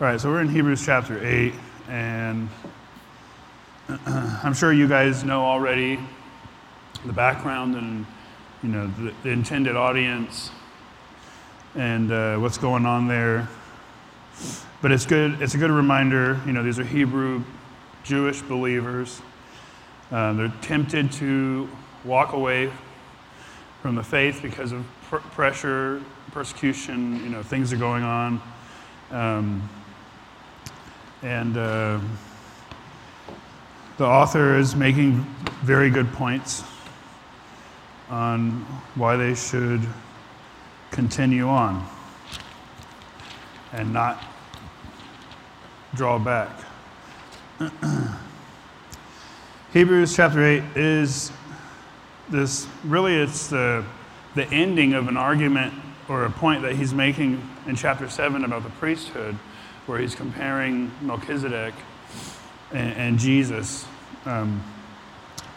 All right, so we're in Hebrews chapter 8, and I'm sure you guys know already the background and you know the, the intended audience and uh, what's going on there. But it's good. It's a good reminder. You know, these are Hebrew Jewish believers. Uh, they're tempted to walk away from the faith because of pr- pressure, persecution. You know, things are going on. Um, and uh, the author is making very good points on why they should continue on and not draw back. Hebrews chapter 8 is this really it's the, the ending of an argument or a point that he's making in chapter 7 about the priesthood where he's comparing Melchizedek and, and Jesus. Um,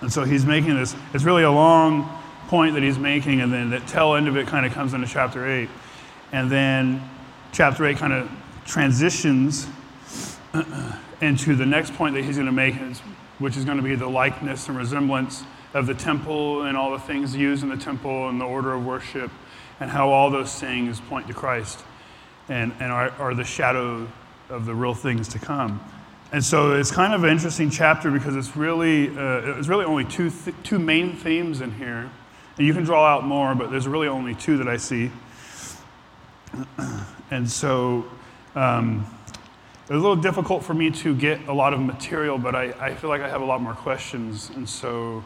and so he's making this, it's really a long point that he's making, and then the tail end of it kind of comes into chapter 8. And then chapter 8 kind of transitions into the next point that he's going to make, which is going to be the likeness and resemblance of the temple and all the things used in the temple and the order of worship, and how all those things point to Christ and, and are, are the shadow of the real things to come. And so it's kind of an interesting chapter because it's really, uh, it's really only two, th- two main themes in here. And you can draw out more, but there's really only two that I see. And so um, it was a little difficult for me to get a lot of material, but I, I feel like I have a lot more questions. And so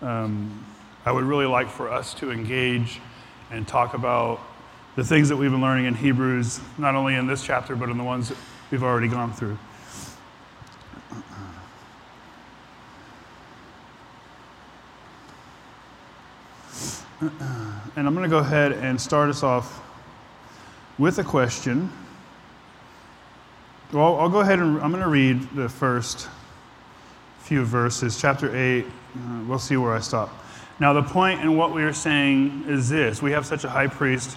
um, I would really like for us to engage and talk about the things that we've been learning in Hebrews, not only in this chapter, but in the ones we've already gone through. And I'm going to go ahead and start us off with a question. Well, I'll go ahead and I'm going to read the first few verses, chapter 8. Uh, we'll see where I stop. Now, the point in what we are saying is this we have such a high priest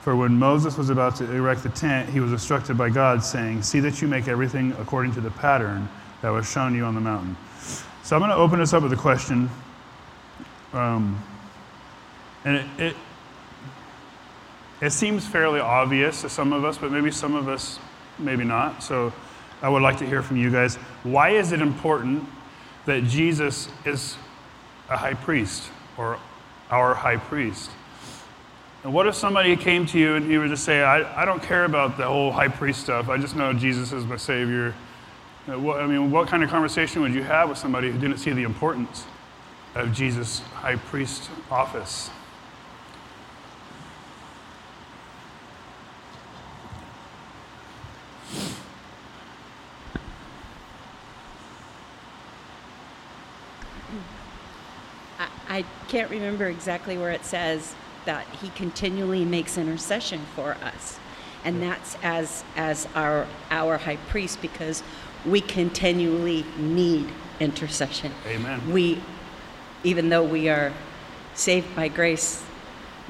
For when Moses was about to erect the tent, he was instructed by God, saying, See that you make everything according to the pattern that was shown you on the mountain. So I'm going to open this up with a question. Um, and it, it, it seems fairly obvious to some of us, but maybe some of us, maybe not. So I would like to hear from you guys. Why is it important that Jesus is a high priest or our high priest? And what if somebody came to you and he would just say, I, I don't care about the whole high priest stuff. I just know Jesus is my Savior. Uh, I mean, what kind of conversation would you have with somebody who didn't see the importance of Jesus' high priest office? I can't remember exactly where it says that he continually makes intercession for us. And that's as as our our high priest because we continually need intercession. Amen. We even though we are saved by grace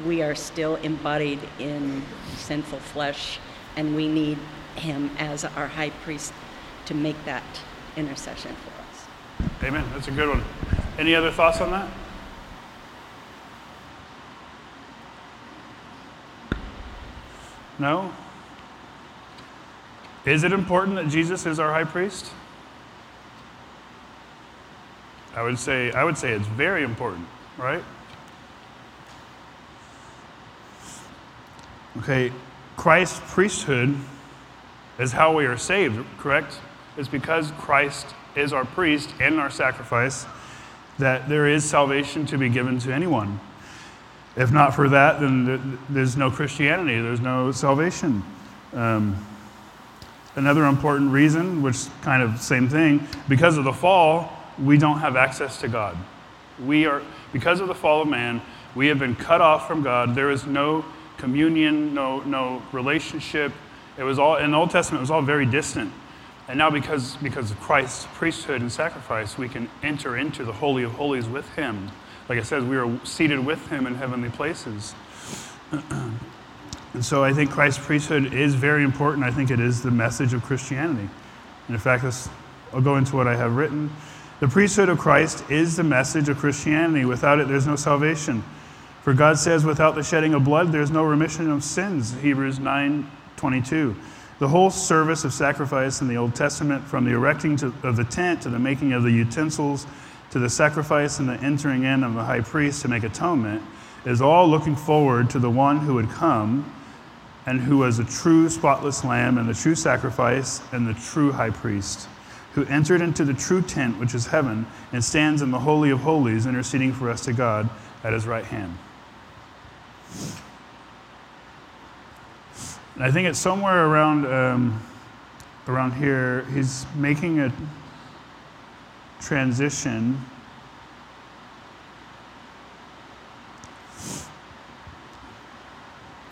we are still embodied in sinful flesh and we need him as our high priest to make that intercession for us. Amen. That's a good one. Any other thoughts on that No? Is it important that Jesus is our high priest? I would say I would say it's very important, right? Okay, Christ's priesthood is how we are saved, correct? It's because Christ is our priest and our sacrifice that there is salvation to be given to anyone. If not for that, then there's no Christianity, there's no salvation. Um, another important reason, which kind of same thing, because of the fall, we don't have access to God. We are because of the fall of man, we have been cut off from God. There is no communion, no no relationship. It was all in the Old Testament. It was all very distant. And now, because, because of Christ's priesthood and sacrifice, we can enter into the Holy of Holies with Him. Like it says, we are seated with Him in heavenly places. and so I think Christ's priesthood is very important. I think it is the message of Christianity. And in fact, this, I'll go into what I have written. The priesthood of Christ is the message of Christianity. Without it, there's no salvation. For God says, without the shedding of blood, there's no remission of sins. Hebrews 9 22. The whole service of sacrifice in the Old Testament, from the erecting to, of the tent to the making of the utensils to the sacrifice and the entering in of the high priest to make atonement, is all looking forward to the one who would come and who was a true spotless lamb and the true sacrifice and the true high priest, who entered into the true tent, which is heaven, and stands in the Holy of Holies, interceding for us to God at his right hand. And I think it's somewhere around, um, around here, he's making a transition.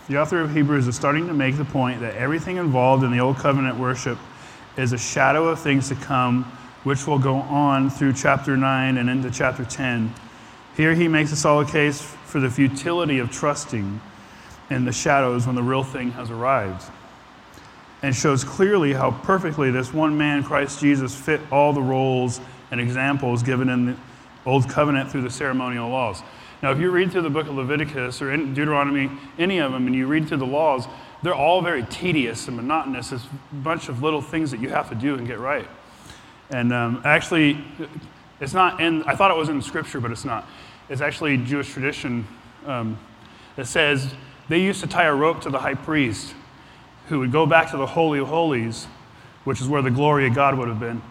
The author of Hebrews is starting to make the point that everything involved in the Old Covenant worship is a shadow of things to come, which will go on through chapter 9 and into chapter 10. Here he makes a solid case for the futility of trusting in the shadows when the real thing has arrived. And shows clearly how perfectly this one man, Christ Jesus, fit all the roles and examples given in the Old Covenant through the ceremonial laws. Now, if you read through the book of Leviticus or Deuteronomy, any of them, and you read through the laws, they're all very tedious and monotonous. It's a bunch of little things that you have to do and get right. And um, actually, it's not in, I thought it was in Scripture, but it's not. It's actually Jewish tradition um, that says they used to tie a rope to the high priest who would go back to the Holy of Holies, which is where the glory of God would have been.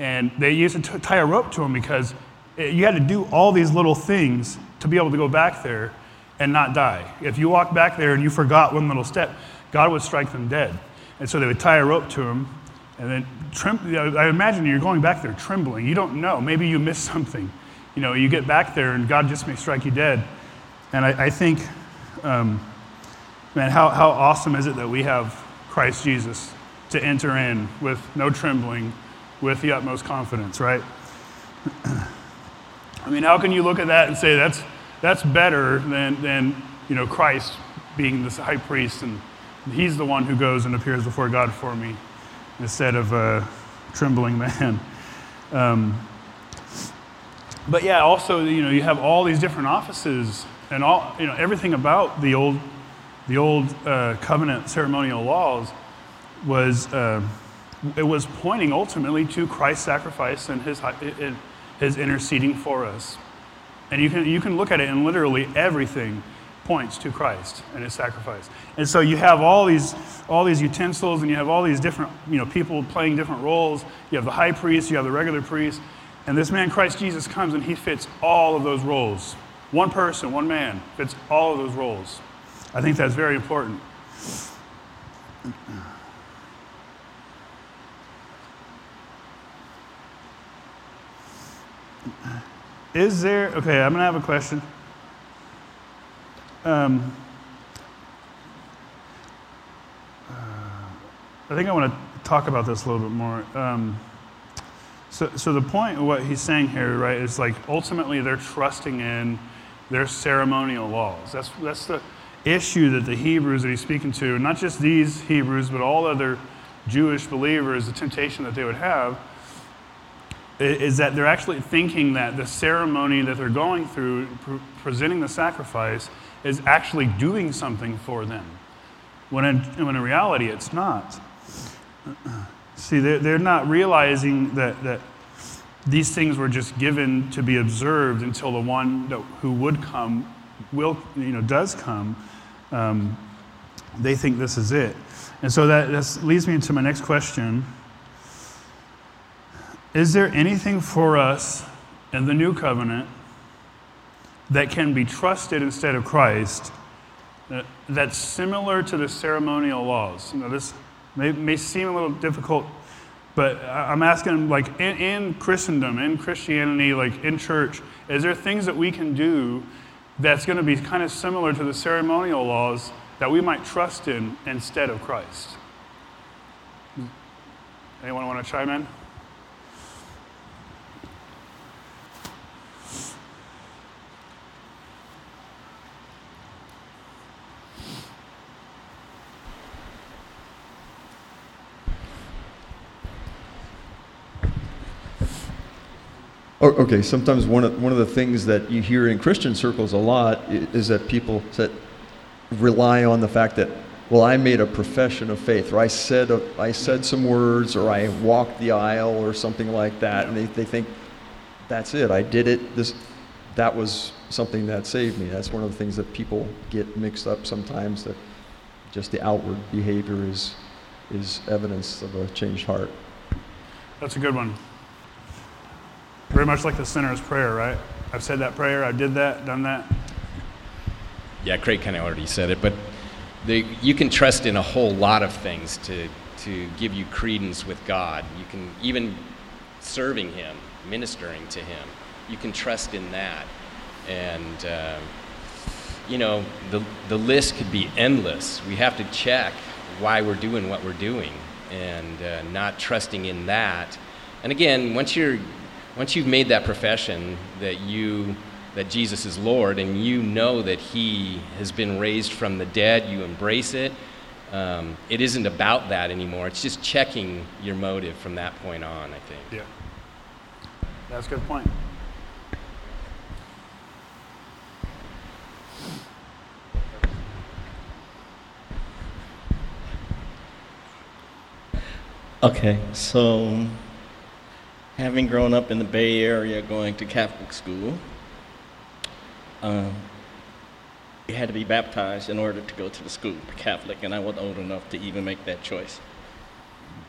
And they used to tie a rope to him because you had to do all these little things to be able to go back there and not die. If you walked back there and you forgot one little step, God would strike them dead. And so they would tie a rope to him and then I imagine you're going back there trembling. You don't know. Maybe you missed something. You know, you get back there and God just may strike you dead. And I, I think um, Man, how, how awesome is it that we have Christ Jesus to enter in with no trembling, with the utmost confidence, right? I mean, how can you look at that and say that's, that's better than, than you know, Christ being the high priest and he's the one who goes and appears before God for me instead of a trembling man? Um, but yeah, also, you know, you have all these different offices and all, you know, everything about the old the old uh, covenant ceremonial laws was uh, it was pointing ultimately to Christ's sacrifice and his, his interceding for us. And you can, you can look at it and literally everything points to Christ and his sacrifice. And so you have all these, all these utensils and you have all these different you know, people playing different roles. You have the high priest, you have the regular priest. And this man, Christ Jesus, comes and he fits all of those roles. One person, one man, fits all of those roles. I think that's very important. Is there, okay, I'm going to have a question. Um, uh, I think I want to talk about this a little bit more. Um, so, so the point of what he's saying here, right, is like ultimately they're trusting in their ceremonial laws. That's, that's the, issue that the Hebrews that he's speaking to, not just these Hebrews, but all other Jewish believers, the temptation that they would have, is that they're actually thinking that the ceremony that they're going through, presenting the sacrifice, is actually doing something for them. When in, when in reality, it's not. See, they're, they're not realizing that, that these things were just given to be observed until the one that, who would come will, you know, does come um, they think this is it. And so that leads me into my next question. Is there anything for us in the new covenant that can be trusted instead of Christ uh, that's similar to the ceremonial laws? Now, this, May, may seem a little difficult, but I'm asking, like, in, in Christendom, in Christianity, like in church, is there things that we can do that's going to be kind of similar to the ceremonial laws that we might trust in instead of Christ? Anyone want to chime in? Oh, okay, sometimes one of, one of the things that you hear in Christian circles a lot is that people that rely on the fact that, well, I made a profession of faith, or I said, a, I said some words, or I walked the aisle, or something like that, and they, they think, that's it, I did it, this, that was something that saved me. That's one of the things that people get mixed up sometimes, that just the outward behavior is, is evidence of a changed heart. That's a good one. Very much like the sinner's prayer, right? I've said that prayer, I did that, done that. Yeah, Craig kind of already said it, but the, you can trust in a whole lot of things to, to give you credence with God. You can even serving Him, ministering to Him. You can trust in that. And, uh, you know, the, the list could be endless. We have to check why we're doing what we're doing and uh, not trusting in that. And again, once you're once you've made that profession that you that Jesus is Lord and you know that He has been raised from the dead, you embrace it. Um, it isn't about that anymore. It's just checking your motive from that point on, I think. Yeah. That's a good point. Okay, so having grown up in the Bay Area going to Catholic school, um, you had to be baptized in order to go to the school, Catholic, and I wasn't old enough to even make that choice.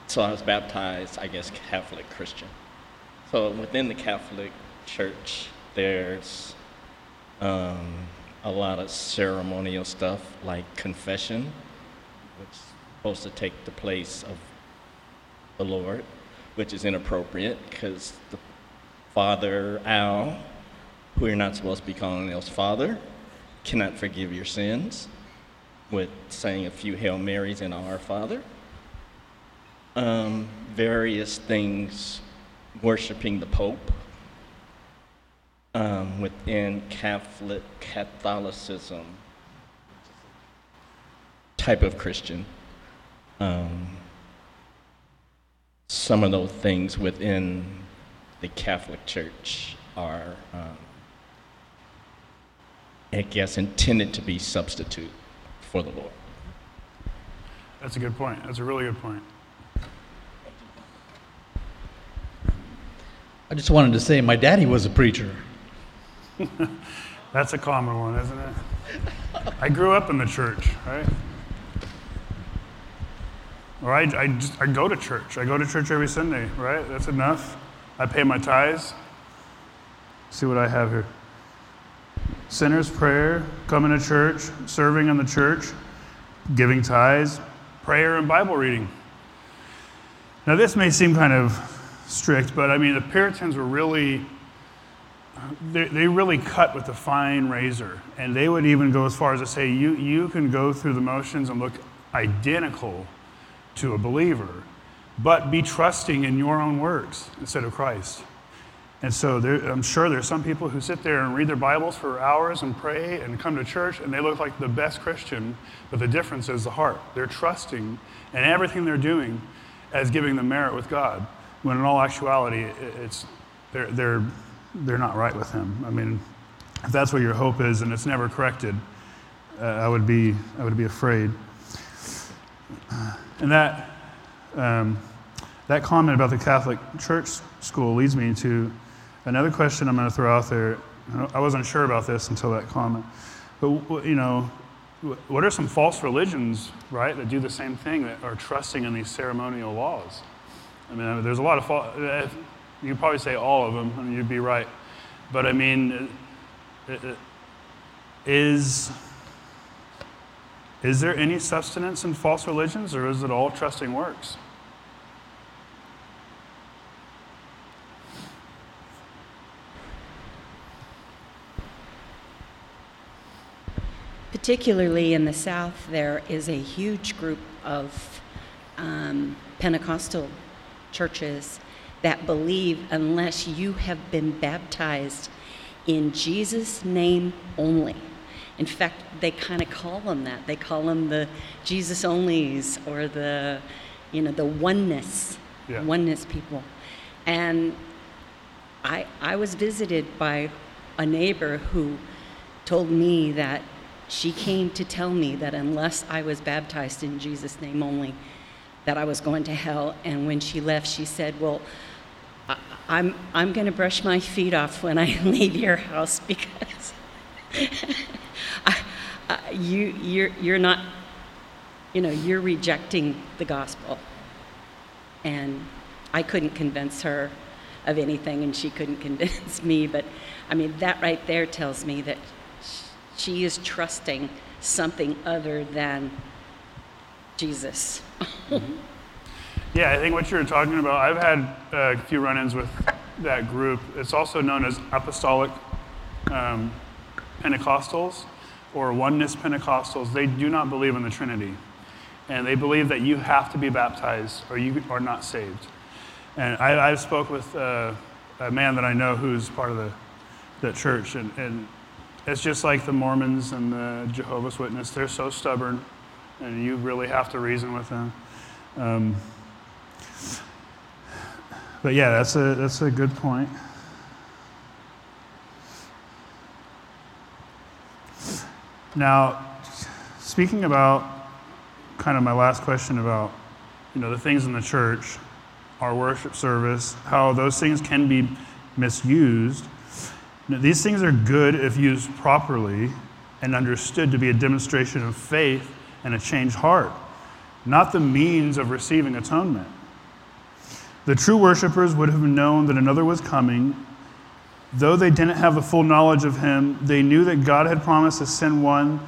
So I was baptized, I guess, Catholic Christian. So within the Catholic Church, there's um, a lot of ceremonial stuff like confession, which is supposed to take the place of the Lord which is inappropriate because the father, Al, who you're not supposed to be calling else father, cannot forgive your sins with saying a few Hail Marys and Our Father. Um, various things worshiping the Pope um, within Catholic Catholicism type of Christian. Um, some of those things within the Catholic Church are, um, I guess, intended to be substitute for the Lord. That's a good point. That's a really good point. I just wanted to say my daddy was a preacher. That's a common one, isn't it? I grew up in the church, right? Or I, I, just, I go to church. I go to church every Sunday, right? That's enough. I pay my tithes. See what I have here. Sinner's prayer, coming to church, serving in the church, giving tithes, prayer, and Bible reading. Now, this may seem kind of strict, but I mean, the Puritans were really, they, they really cut with a fine razor. And they would even go as far as to say, you, you can go through the motions and look identical to a believer, but be trusting in your own works instead of Christ. And so there, I'm sure there's some people who sit there and read their Bibles for hours and pray and come to church and they look like the best Christian, but the difference is the heart. They're trusting in everything they're doing as giving them merit with God, when in all actuality, it's, they're, they're, they're not right with Him. I mean, if that's what your hope is and it's never corrected, uh, I, would be, I would be afraid. And that, um, that comment about the Catholic Church school leads me to another question I'm going to throw out there. I wasn't sure about this until that comment. But, you know, what are some false religions, right, that do the same thing, that are trusting in these ceremonial laws? I mean, there's a lot of false, uh, you probably say all of them, I and you'd be right. But I mean, is Is there any sustenance in false religions, or is it all trusting works? Particularly in the South, there is a huge group of um, Pentecostal churches that believe unless you have been baptized in Jesus' name only. In fact, they kind of call them that. They call them the Jesus onlys or the, you know, the oneness, Yeah. oneness people. And I, I was visited by a neighbor who told me that she came to tell me that unless I was baptized in Jesus' name only, that I was going to hell. And when she left, she said, Well, I, I'm, I'm going to brush my feet off when I leave your house because I, I, you, you're, you're not, you know, you're rejecting the gospel. And I couldn't convince her of anything, and she couldn't convince me. But I mean, that right there tells me that she is trusting something other than Jesus. Yeah, I think what you're talking about, I've had uh, a few run ins with that group. It's also known as Apostolic um, Pentecostals or Oneness Pentecostals. They do not believe in the Trinity. And they believe that you have to be baptized or you are not saved. And I, I spoke with uh, a man that I know who's part of the, the church, and, and it's just like the Mormons and the Jehovah's Witness. They're so stubborn, and you really have to reason with them. Um, but yeah, that's a, that's a good point. Now, speaking about kind of my last question about you know the things in the church, our worship service, how those things can be misused. Now, these things are good if used properly and understood to be a demonstration of faith and a changed heart, not the means of receiving atonement. The true worshipers would have known that another was coming. Though they didn't have a full knowledge of him, they knew that God had promised to send one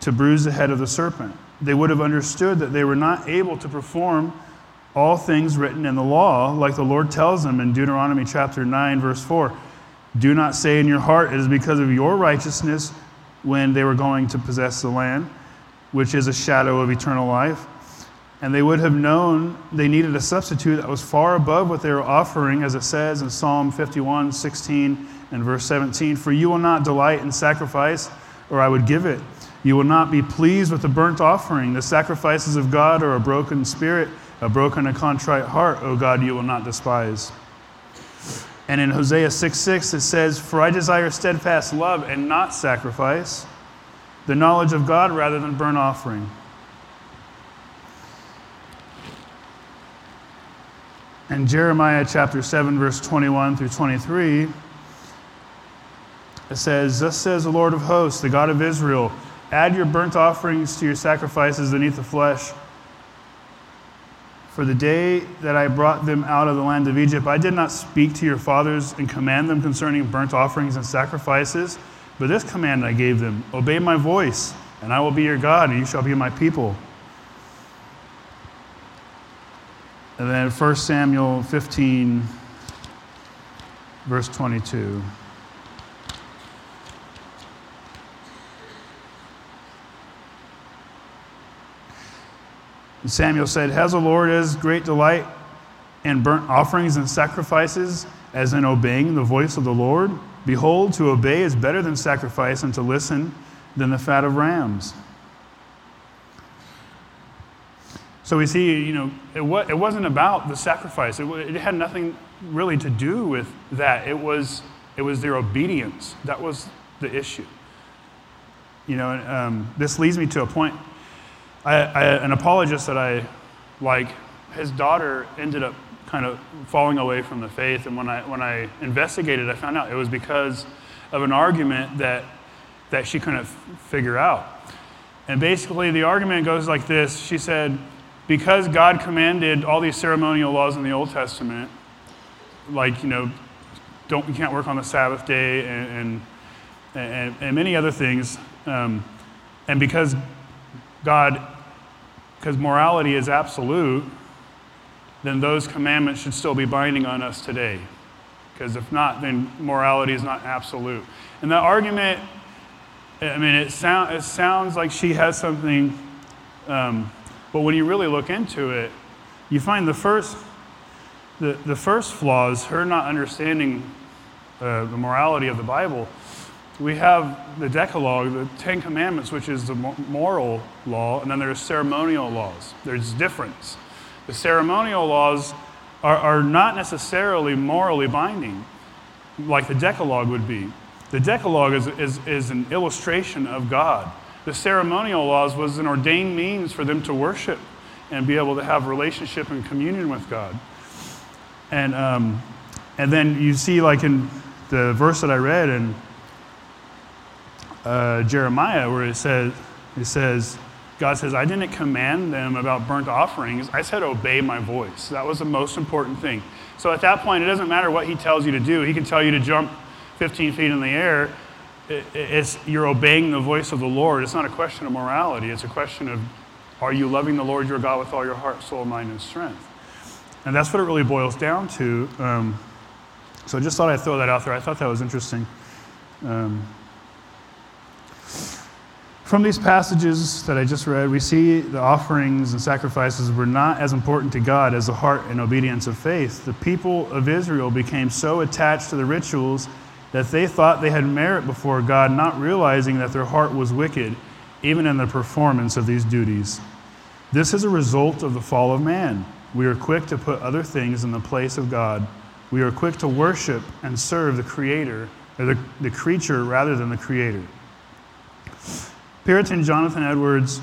to bruise the head of the serpent. They would have understood that they were not able to perform all things written in the law, like the Lord tells them in Deuteronomy chapter 9, verse 4. Do not say in your heart, it is because of your righteousness when they were going to possess the land, which is a shadow of eternal life. And they would have known they needed a substitute that was far above what they were offering, as it says in Psalm 51, 16, and verse 17 For you will not delight in sacrifice, or I would give it. You will not be pleased with the burnt offering. The sacrifices of God are a broken spirit, a broken and contrite heart, O God, you will not despise. And in Hosea 6 6, it says, For I desire steadfast love and not sacrifice, the knowledge of God rather than burnt offering. In Jeremiah chapter 7, verse 21 through 23, it says, Thus says the Lord of hosts, the God of Israel, add your burnt offerings to your sacrifices beneath the flesh. For the day that I brought them out of the land of Egypt, I did not speak to your fathers and command them concerning burnt offerings and sacrifices, but this command I gave them Obey my voice, and I will be your God, and you shall be my people. And then 1 Samuel 15, verse 22. And Samuel said, Has the Lord as great delight in burnt offerings and sacrifices as in obeying the voice of the Lord? Behold, to obey is better than sacrifice, and to listen than the fat of rams. So we see, you know, it, wa- it wasn't about the sacrifice. It, wa- it had nothing really to do with that. It was, it was their obedience. That was the issue. You know, um, this leads me to a point. I, I, an apologist that I like, his daughter ended up kind of falling away from the faith. And when I, when I investigated, I found out it was because of an argument that, that she couldn't f- figure out. And basically, the argument goes like this She said, because God commanded all these ceremonial laws in the Old Testament, like, you know, don't, you can't work on the Sabbath day and, and, and, and many other things, um, and because God, because morality is absolute, then those commandments should still be binding on us today. Because if not, then morality is not absolute. And that argument, I mean, it, sound, it sounds like she has something, um, but when you really look into it, you find the first, the, the first flaw is her not understanding uh, the morality of the Bible. We have the Decalogue, the Ten Commandments, which is the moral law, and then there's ceremonial laws. There's difference. The ceremonial laws are, are not necessarily morally binding, like the Decalogue would be. The Decalogue is, is, is an illustration of God. The ceremonial laws was an ordained means for them to worship and be able to have relationship and communion with God. And, um, and then you see, like in the verse that I read in uh, Jeremiah, where it says, it says, God says, I didn't command them about burnt offerings. I said, obey my voice. That was the most important thing. So at that point, it doesn't matter what he tells you to do. He can tell you to jump 15 feet in the air. It's, you're obeying the voice of the Lord. It's not a question of morality. It's a question of, are you loving the Lord your God with all your heart, soul, mind, and strength? And that's what it really boils down to. Um, so I just thought I'd throw that out there. I thought that was interesting. Um, from these passages that I just read, we see the offerings and sacrifices were not as important to God as the heart and obedience of faith. The people of Israel became so attached to the rituals that they thought they had merit before God, not realizing that their heart was wicked, even in the performance of these duties. This is a result of the fall of man. We are quick to put other things in the place of God. We are quick to worship and serve the Creator, or the, the creature rather than the Creator. Puritan Jonathan Edwards,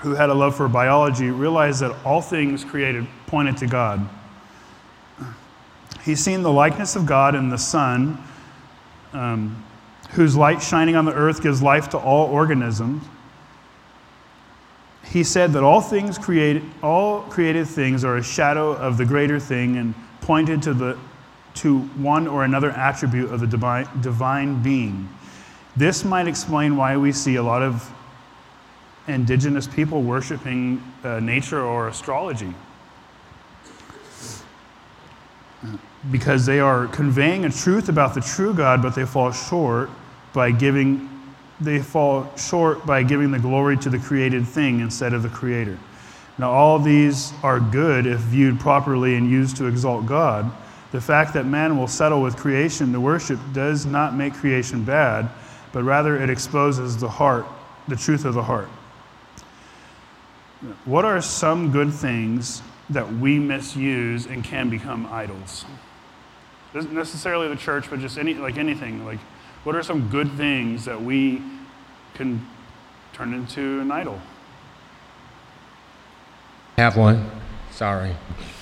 who had a love for biology, realized that all things created pointed to God. He's seen the likeness of God in the sun, um, whose light shining on the earth gives life to all organisms. He said that all things created, all created things are a shadow of the greater thing and pointed to, the, to one or another attribute of the divine, divine being. This might explain why we see a lot of indigenous people worshiping uh, nature or astrology. Because they are conveying a truth about the true God, but they fall short by giving they fall short by giving the glory to the created thing instead of the creator. Now all these are good if viewed properly and used to exalt God. The fact that man will settle with creation to worship does not make creation bad but rather it exposes the heart, the truth of the heart. What are some good things that we misuse and can become idols? Isn't necessarily the church, but just any like anything. Like, what are some good things that we can turn into an idol? Have one. Sorry.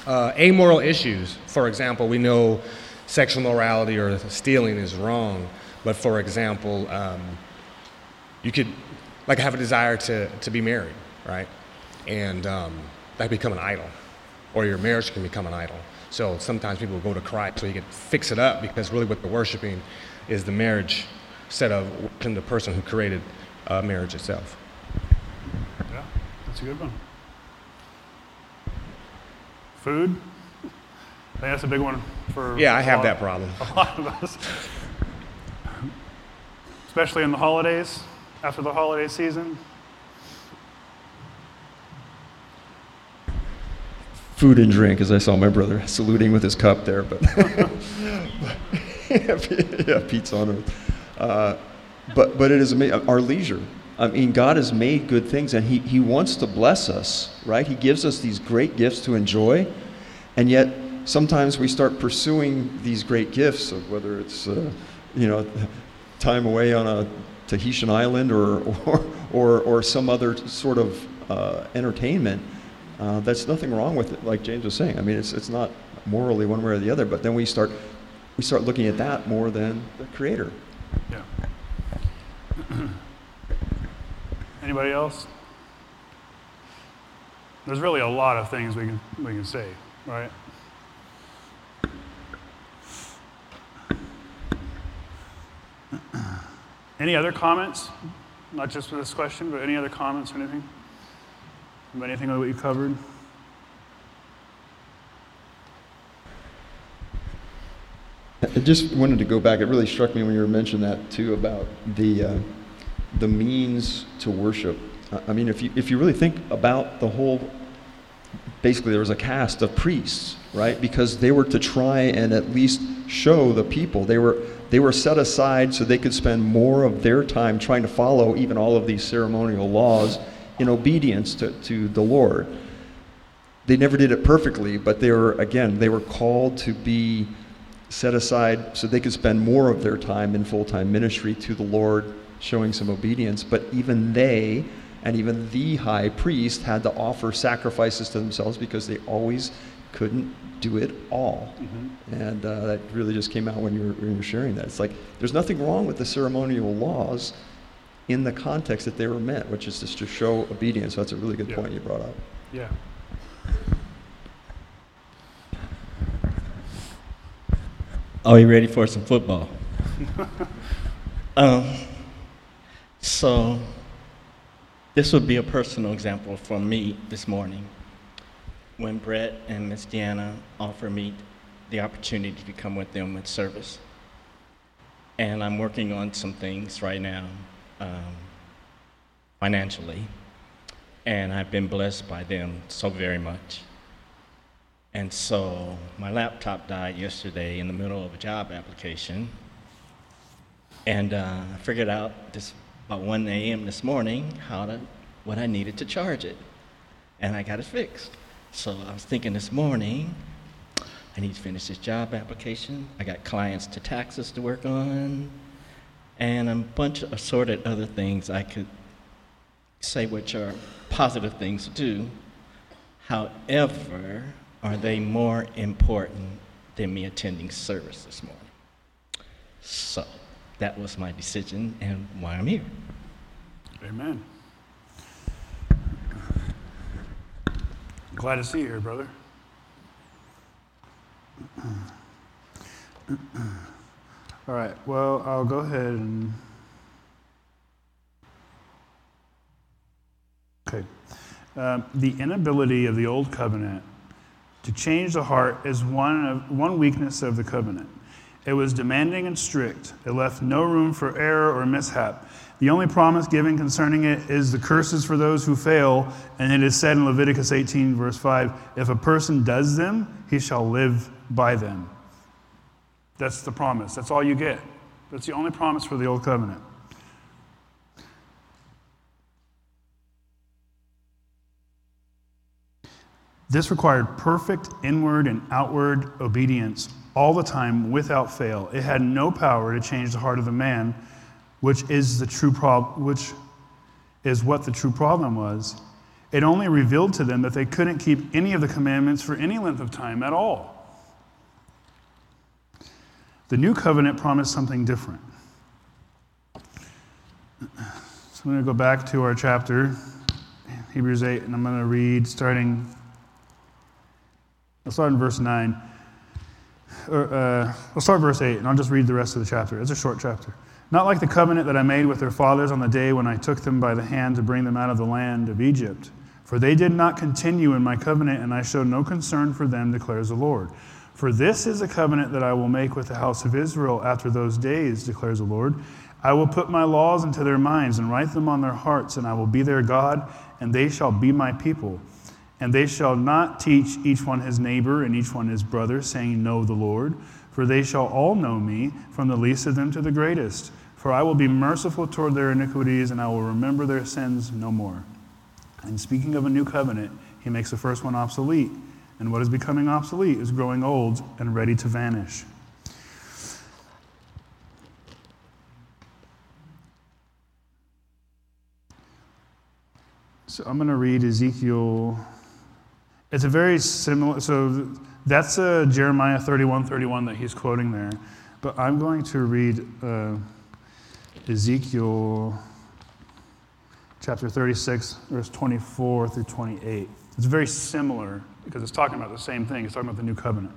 Uh, amoral issues. For example, we know sexual morality or stealing is wrong. But for example, um, you could like have a desire to, to be married, right? And um, that become an idol, or your marriage can become an idol. So sometimes people go to Christ so you can fix it up because really what they're worshiping is the marriage instead of worshiping the person who created uh, marriage itself. Yeah, that's a good one. Food. I think that's a big one for. Yeah, I have that problem. A lot of us especially in the holidays, after the holiday season. Food and drink, as I saw my brother saluting with his cup there, but yeah, Pete's on it. Uh, but but it is our leisure. I mean, God has made good things, and He He wants to bless us, right? He gives us these great gifts to enjoy, and yet sometimes we start pursuing these great gifts of whether it's uh, you know time away on a Tahitian island or, or, or, or some other sort of uh, entertainment, uh, that's nothing wrong with it, like James was saying. I mean, it's, it's not morally one way or the other, but then we start, we start looking at that more than the Creator. Yeah. Anybody else? There's really a lot of things we can, we can say, right? Any other comments Not just for this question, but any other comments or anything? About anything what you covered? I just wanted to go back. It really struck me when you were mentioning that too about the uh, the means to worship. I- mean, if you if you really think about the whole, basically there was a caste of priests, right? Because they were to try and at least show the people they were they were set aside so they could spend more of their time trying to follow even all of these ceremonial laws in obedience to, to the Lord. They never did it perfectly, but they were again they were called to be set aside so they could spend more of their time in full time ministry to the Lord, showing some obedience. But even they and even the high priest had to offer sacrifices to themselves because they always couldn't do it all. And uh, that really just came out when you, were, when you were sharing that. It's like there's nothing wrong with the ceremonial laws in the context that they were meant, which is just to show obedience. So that's a really good Yeah. point you brought up. Yeah. Are we ready for some football? um, so, this would be a personal example for me this morning. When Brett and Miss Deanna offered me the opportunity to come with them with service. And I'm working on some things right now um, financially. And I've been blessed by them so very much. And so my laptop died yesterday in the middle of a job application. And uh, I figured out this about 1 a.m. this morning how to, what I needed to charge it. And I got it fixed. So I was thinking this morning, I need to finish this job application. I got clients to taxes to work on, and a bunch of assorted other things I could say which are positive things to do. However, are they more important than me attending service this morning? So that was my decision and why I'm here. Amen. Glad to see you here, brother. All right, well, I'll go ahead and. Okay. Um, the inability of the old covenant to change the heart is one, of, one weakness of the covenant. It was demanding and strict. It left no room for error or mishap. The only promise given concerning it is the curses for those who fail, and it is said in Leviticus 18, verse 5 if a person does them, he shall live by them. That's the promise. That's all you get. That's the only promise for the old covenant. This required perfect inward and outward obedience all the time without fail. It had no power to change the heart of the man, which is the true prob- which is what the true problem was. It only revealed to them that they couldn't keep any of the commandments for any length of time at all. The new covenant promised something different. So I'm going to go back to our chapter, Hebrews 8, and I'm going to read starting I'll start in verse 9. Or, uh, I'll start verse 8, and I'll just read the rest of the chapter. It's a short chapter. Not like the covenant that I made with their fathers on the day when I took them by the hand to bring them out of the land of Egypt. For they did not continue in my covenant, and I showed no concern for them, declares the Lord. For this is a covenant that I will make with the house of Israel after those days, declares the Lord. I will put my laws into their minds and write them on their hearts, and I will be their God, and they shall be my people. And they shall not teach each one his neighbor and each one his brother, saying, Know the Lord. For they shall all know me, from the least of them to the greatest. For I will be merciful toward their iniquities, and I will remember their sins no more. And speaking of a new covenant, he makes the first one obsolete. And what is becoming obsolete is growing old and ready to vanish. So I'm going to read Ezekiel. It's a very similar, so that's uh, Jeremiah 31 31 that he's quoting there. But I'm going to read uh, Ezekiel chapter 36, verse 24 through 28. It's very similar because it's talking about the same thing. It's talking about the new covenant.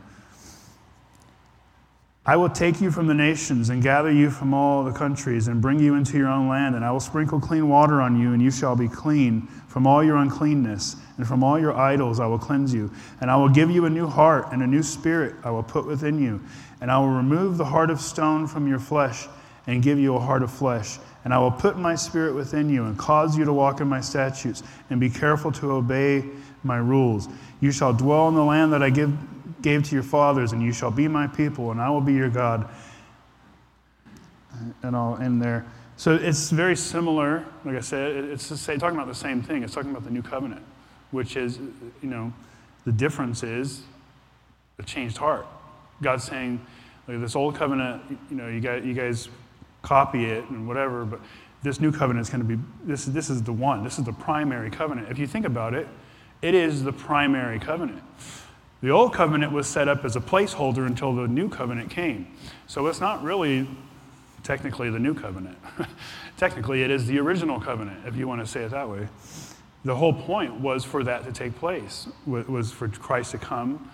I will take you from the nations and gather you from all the countries and bring you into your own land, and I will sprinkle clean water on you, and you shall be clean from all your uncleanness, and from all your idols I will cleanse you. And I will give you a new heart, and a new spirit I will put within you. And I will remove the heart of stone from your flesh, and give you a heart of flesh. And I will put my spirit within you, and cause you to walk in my statutes, and be careful to obey my rules. You shall dwell in the land that I give gave to your fathers, and you shall be my people, and I will be your God. And I'll end there. So it's very similar, like I said, it's same, talking about the same thing. It's talking about the new covenant, which is, you know, the difference is a changed heart. God's saying, like this old covenant, you know, you guys, you guys copy it and whatever, but this new covenant is going to be, this, this is the one. This is the primary covenant. If you think about it, it is the primary covenant. The old covenant was set up as a placeholder until the new covenant came. So it's not really technically the new covenant. technically, it is the original covenant, if you want to say it that way. The whole point was for that to take place, was for Christ to come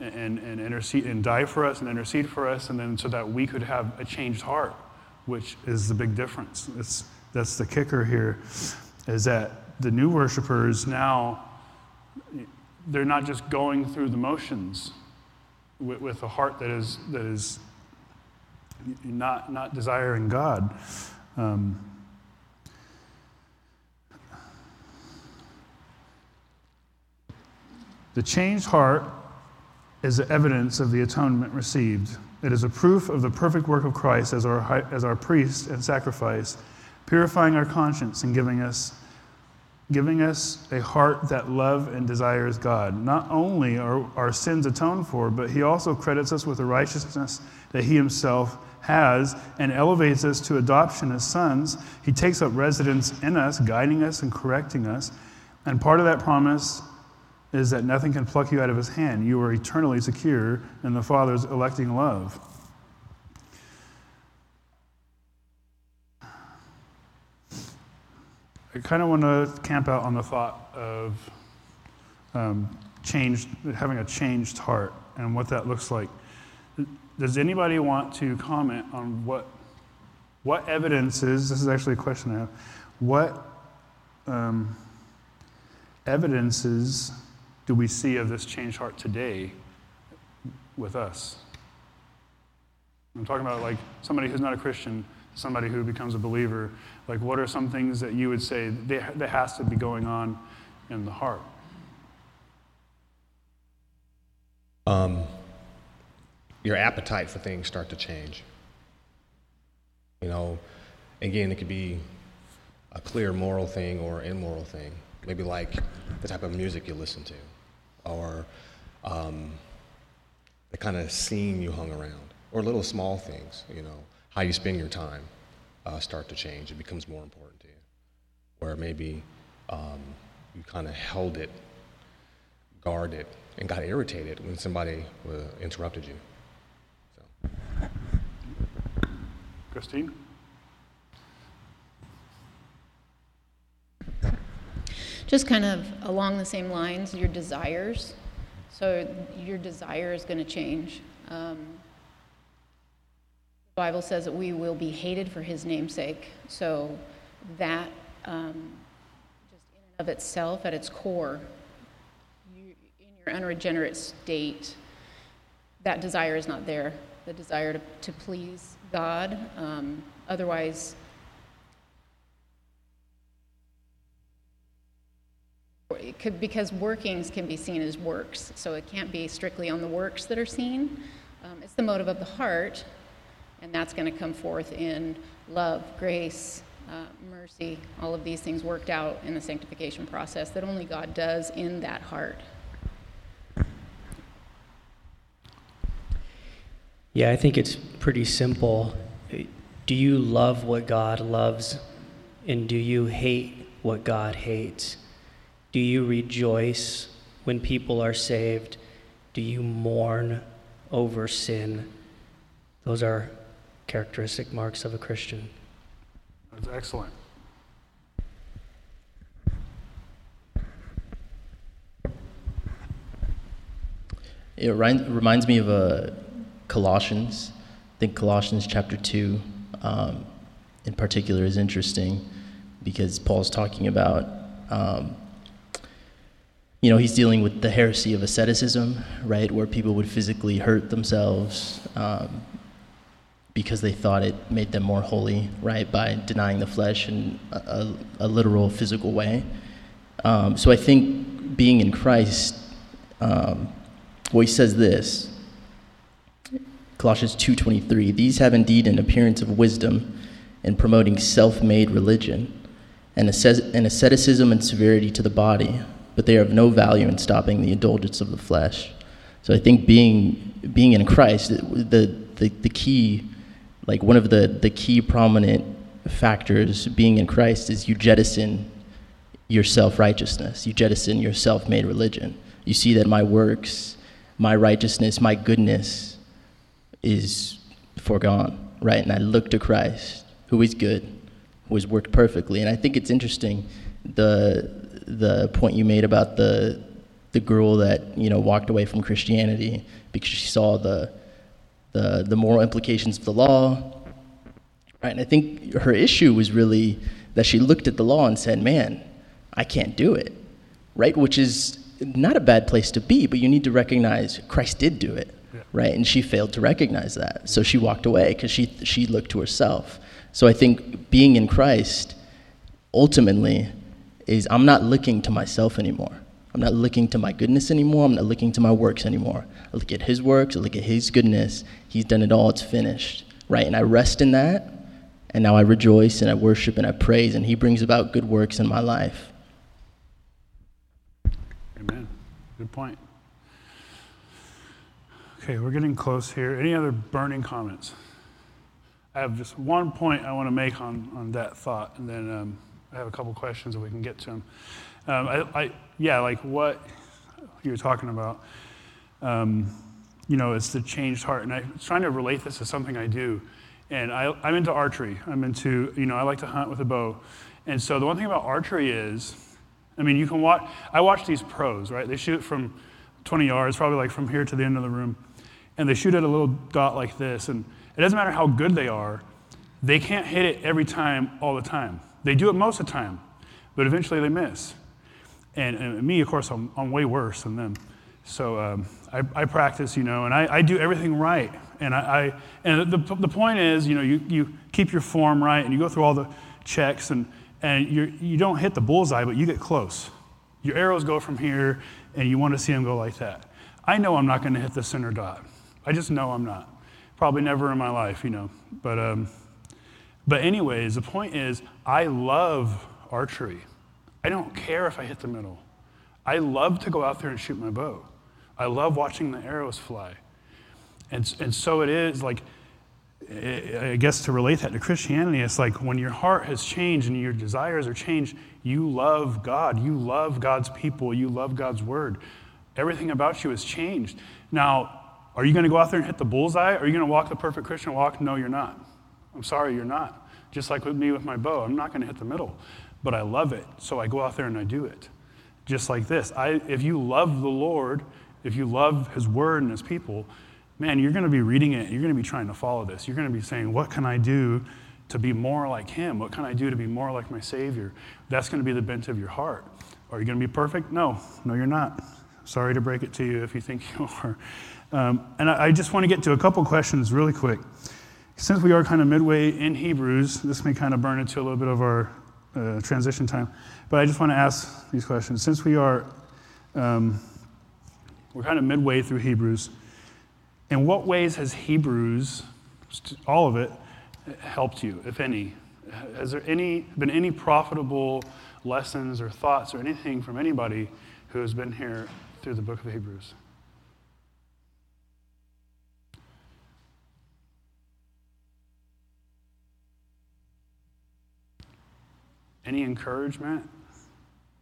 and, and intercede and die for us and intercede for us, and then so that we could have a changed heart, which is the big difference. It's, that's the kicker here, is that the new worshipers now they're not just going through the motions with, with a heart that is, that is not, not desiring God. Um, the changed heart is the evidence of the atonement received. It is a proof of the perfect work of Christ as our, as our priest and sacrifice, purifying our conscience and giving us giving us a heart that loves and desires God. Not only are our sins atoned for, but He also credits us with the righteousness that He Himself has and elevates us to adoption as sons. He takes up residence in us, guiding us and correcting us. And part of that promise is that nothing can pluck you out of His hand. You are eternally secure in the Father's electing love. I kind of want to camp out on the thought of um, changed, having a changed heart and what that looks like. Does anybody want to comment on what, what evidences, this is actually a question I have, what um, evidences do we see of this changed heart today with us? I'm talking about like somebody who's not a Christian somebody who becomes a believer, like what are some things that you would say that has to be going on in the heart? Um, your appetite for things start to change. You know, again, it could be a clear moral thing or immoral thing. Maybe like the type of music you listen to, or um, the kind of scene you hung around, or little small things. You know, how you spend your time uh, start to change. It becomes more important to you. Where maybe um, you kind of held it, guarded, and got irritated when somebody uh, interrupted you. So. Christine? Just kind of along the same lines, your desires. So your desire is going to change. Um, the Bible says that we will be hated for his namesake. So that um, just in and of itself, at its core, you, in your unregenerate state, that desire is not there. The desire to, to please God. Um, otherwise, could, because workings can be seen as works, so it can't be strictly on the works that are seen. Um, it's the motive of the heart, and that's going to come forth in love, grace, uh, mercy, all of these things worked out in the sanctification process that only God does in that heart. Yeah, I think it's pretty simple. Do you love what God loves? And do you hate what God hates? Do you rejoice when people are saved? Do you mourn over sin? Those are characteristic marks of a Christian. That's excellent. It reminds me of uh, Colossians I think Colossians chapter 2 um, in particular is interesting because Paul's talking about, um, you know, he's dealing with the heresy of asceticism, right, where people would physically hurt themselves um, because they thought it made them more holy, right, by denying the flesh in a, a, a literal physical way. Um, so I think being in Christ, um, well, he says this, Colossians 2:23, these have indeed an appearance of wisdom in promoting self-made religion and asceticism and severity to the body, but they are of no value in stopping the indulgence of the flesh. So I think being being in Christ, the the, the key, like one of the, the key prominent factors being in Christ is you jettison your self righteousness, you jettison your self made religion. You see that my works, my righteousness, my goodness is foregone, right? And I look to Christ, who is good, who has worked perfectly. And I think it's interesting the the point you made about the the girl that you know walked away from Christianity because she saw the the the moral implications of the law. Right? And I think her issue was really that she looked at the law and said, "Man, I can't do it." Right? Which is not a bad place to be, but you need to recognize Christ did do it. Yeah. Right? And she failed to recognize that. So she walked away because she she looked to herself. So I think being in Christ ultimately is I'm not looking to myself anymore. I'm not looking to my goodness anymore. I'm not looking to my works anymore. I look at his works, I look at his goodness. He's done it all, it's finished. Right? And I rest in that. And now I rejoice and I worship and I praise, and he brings about good works in my life. Amen. Good point. Okay, we're getting close here. Any other burning comments? I have just one point I want to make on, on that thought, and then um, I have a couple questions that we can get to them. Um, I, I, yeah, like what you were talking about. Um, you know, it's the changed heart. And I'm trying to relate this to something I do. And I, I'm into archery. I'm into, you know, I like to hunt with a bow. And so the one thing about archery is, I mean, you can watch, I watch these pros, right? They shoot from 20 yards, probably like from here to the end of the room. And they shoot at a little dot like this. And it doesn't matter how good they are, they can't hit it every time, all the time. They do it most of the time, but eventually they miss. And, and me, of course, I'm, I'm, way worse than them. So um, I, I, practice, you know, and I, I do everything right. And, I, I, and the, the point is, you know, you, you keep your form right and you go through all the checks and, and you're, you don't hit the bullseye, but you get close. Your arrows go from here and you want to see them go like that. I know I'm not going to hit the center dot. I just know I'm not. Probably never in my life, you know. But, um, but anyways, the point is, I love archery. I don't care if I hit the middle. I love to go out there and shoot my bow. I love watching the arrows fly. And, and so it is like, I guess to relate that to Christianity, it's like when your heart has changed and your desires are changed, you love God. You love God's people. You love God's word. Everything about you has changed. Now, are you going to go out there and hit the bullseye? Are you going to walk the perfect Christian walk? No, you're not. I'm sorry, you're not. Just like with me with my bow, I'm not going to hit the middle but I love it, so I go out there and I do it. Just like this. I, if you love the Lord, if you love His Word and His people, man, you're going to be reading it. You're going to be trying to follow this. You're going to be saying, What can I do to be more like Him? What can I do to be more like my Savior? That's going to be the bent of your heart. Are you going to be perfect? No, no, you're not. Sorry to break it to you if you think you are. Um, and I, I just want to get to a couple questions really quick. Since we are kind of midway in Hebrews, this may kind of burn into a little bit of our uh, transition time. But I just want to ask these questions. Since we are, um, we're kind of midway through Hebrews, in what ways has Hebrews, all of it, helped you, if any? Has there any, been any profitable lessons or thoughts or anything from anybody who has been here through the book of Hebrews? Any encouragement?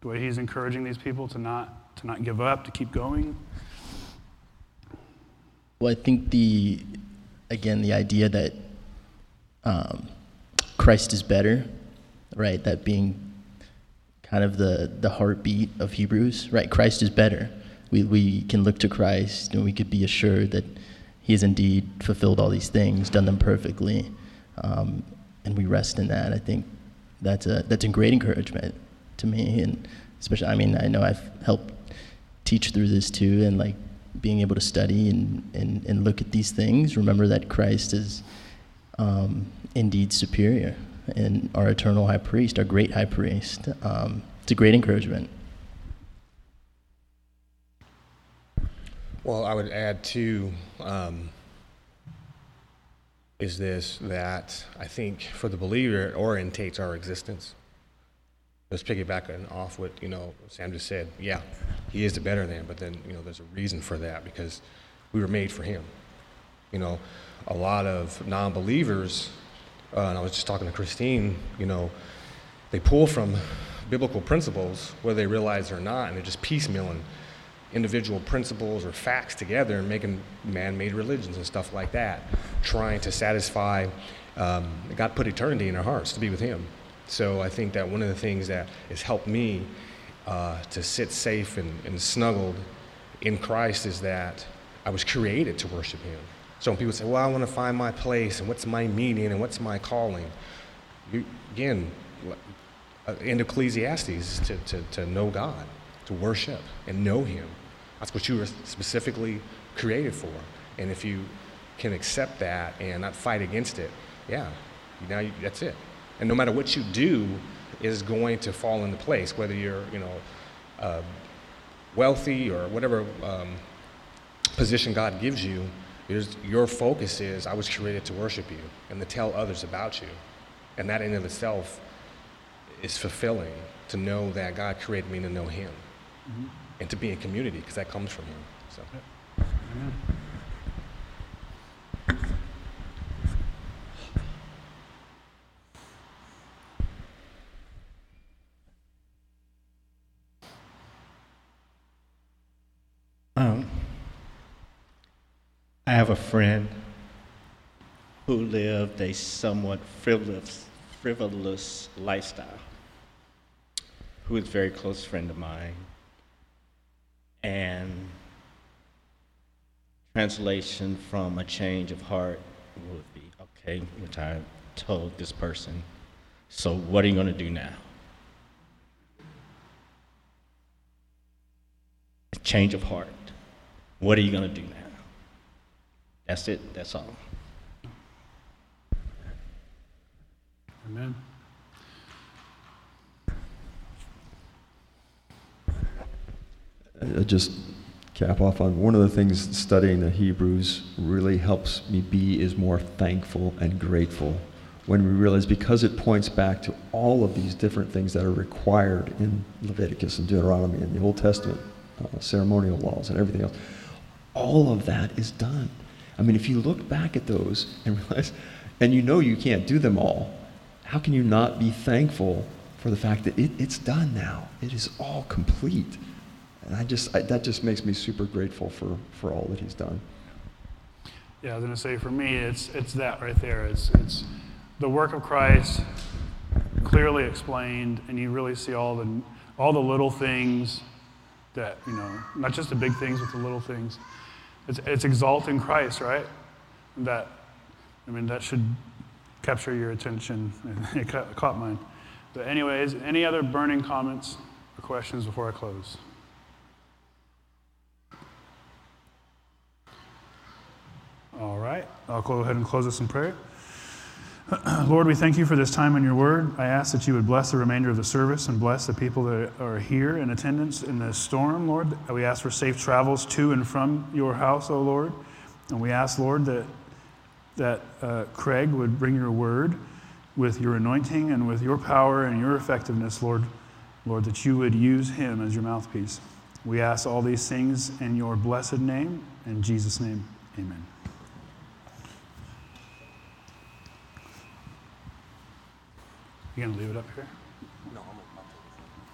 The way he's encouraging these people to not, to not give up, to keep going? Well, I think the, again, the idea that um, Christ is better, right? That being kind of the, the heartbeat of Hebrews, right? Christ is better. We, we can look to Christ and we could be assured that he has indeed fulfilled all these things, done them perfectly, um, and we rest in that. I think that's a that's a great encouragement to me, and especially I mean I know I've helped teach through this too, and like being able to study and and, and look at these things, remember that Christ is um, indeed superior, and our eternal high priest, our great high priest. Um, it's a great encouragement. Well, I would add too, um, is this that I think for the believer it orientates our existence. Let's piggybacking off what you know Sam just said. Yeah, he is the better than, but then you know there's a reason for that because we were made for him. You know, a lot of non-believers, uh, and I was just talking to Christine. You know, they pull from biblical principles, whether they realize it or not, and they're just piecemealing individual principles or facts together and making man-made religions and stuff like that, trying to satisfy. Um, God put eternity in our hearts to be with Him. So I think that one of the things that has helped me uh, to sit safe and, and snuggled in Christ is that I was created to worship Him. So when people say, "Well, I want to find my place and what's my meaning and what's my calling," you, again, uh, in Ecclesiastes, to, to, to know God, to worship and know Him. That's what you were specifically created for. And if you can accept that and not fight against it, yeah, now you, that's it. And no matter what you do, is going to fall into place. Whether you're, you know, uh, wealthy or whatever um, position God gives you, your focus is I was created to worship you and to tell others about you, and that in of itself is fulfilling to know that God created me to know Him. Mm-hmm and to be in community because that comes from Him. So. Um, I have a friend who lived a somewhat frivolous, frivolous lifestyle, who is a very close friend of mine and translation from a change of heart would be okay, which I told this person. So, what are you going to do now? A Change of heart. What are you going to do now? That's it. That's all. Amen. Uh, just cap off on one of the things studying the Hebrews really helps me be is more thankful and grateful when we realize because it points back to all of these different things that are required in Leviticus and Deuteronomy and the Old Testament, uh, ceremonial laws and everything else, all of that is done. I mean, if you look back at those and realize, and you know you can't do them all, how can you not be thankful for the fact that it, it's done now? It is all complete. And I just, I, that just makes me super grateful for, for all that he's done. Yeah, I was going to say for me, it's, it's that right there. It's, it's the work of Christ clearly explained, and you really see all the, all the little things that, you know, not just the big things, but the little things. It's, it's exalting Christ, right? That, I mean, that should capture your attention. it caught mine. But, anyways, any other burning comments or questions before I close? All right, I'll go ahead and close us in prayer. Lord, we thank you for this time in your word. I ask that you would bless the remainder of the service and bless the people that are here in attendance in this storm, Lord. We ask for safe travels to and from your house, O oh Lord. And we ask, Lord, that, that uh, Craig would bring your word with your anointing and with your power and your effectiveness, Lord. Lord, that you would use him as your mouthpiece. We ask all these things in your blessed name. In Jesus' name, amen. You gonna leave it up here?